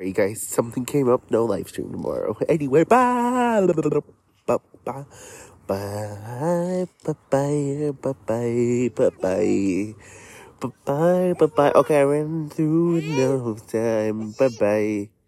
You guys, something came up. No live stream tomorrow. Anyway, bye. Bye. Bye. Bye. Bye. Bye. Bye. Bye. Bye. Bye. Bye. Bye. Bye. Okay, I ran through no time. Bye. Bye.